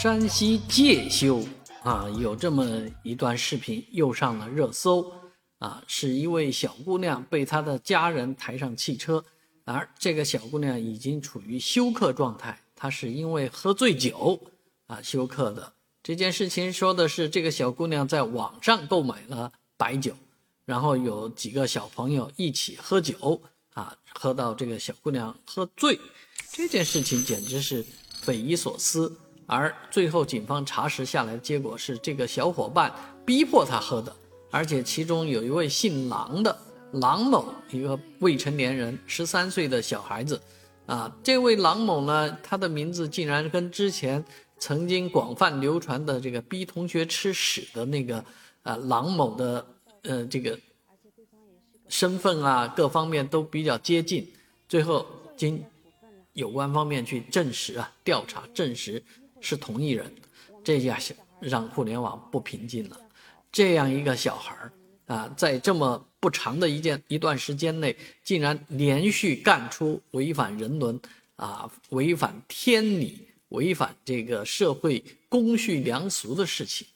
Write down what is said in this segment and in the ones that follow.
山西介休啊，有这么一段视频又上了热搜啊，是一位小姑娘被她的家人抬上汽车，而这个小姑娘已经处于休克状态，她是因为喝醉酒啊休克的。这件事情说的是这个小姑娘在网上购买了白酒，然后有几个小朋友一起喝酒啊，喝到这个小姑娘喝醉，这件事情简直是匪夷所思。而最后，警方查实下来的结果是，这个小伙伴逼迫他喝的，而且其中有一位姓郎的郎某，一个未成年人，十三岁的小孩子，啊，这位郎某呢，他的名字竟然跟之前曾经广泛流传的这个逼同学吃屎的那个啊郎某的呃这个身份啊各方面都比较接近，最后经有关方面去证实啊调查证实。是同一人，这下让互联网不平静了。这样一个小孩儿啊，在这么不长的一件一段时间内，竟然连续干出违反人伦啊、违反天理、违反这个社会公序良俗的事情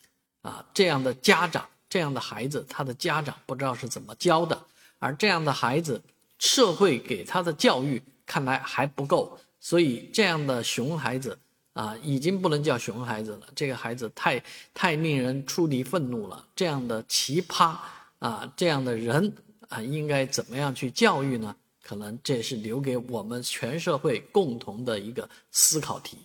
啊！这样的家长，这样的孩子，他的家长不知道是怎么教的，而这样的孩子，社会给他的教育看来还不够，所以这样的熊孩子。啊，已经不能叫熊孩子了，这个孩子太太令人出离愤怒了。这样的奇葩啊，这样的人啊，应该怎么样去教育呢？可能这是留给我们全社会共同的一个思考题。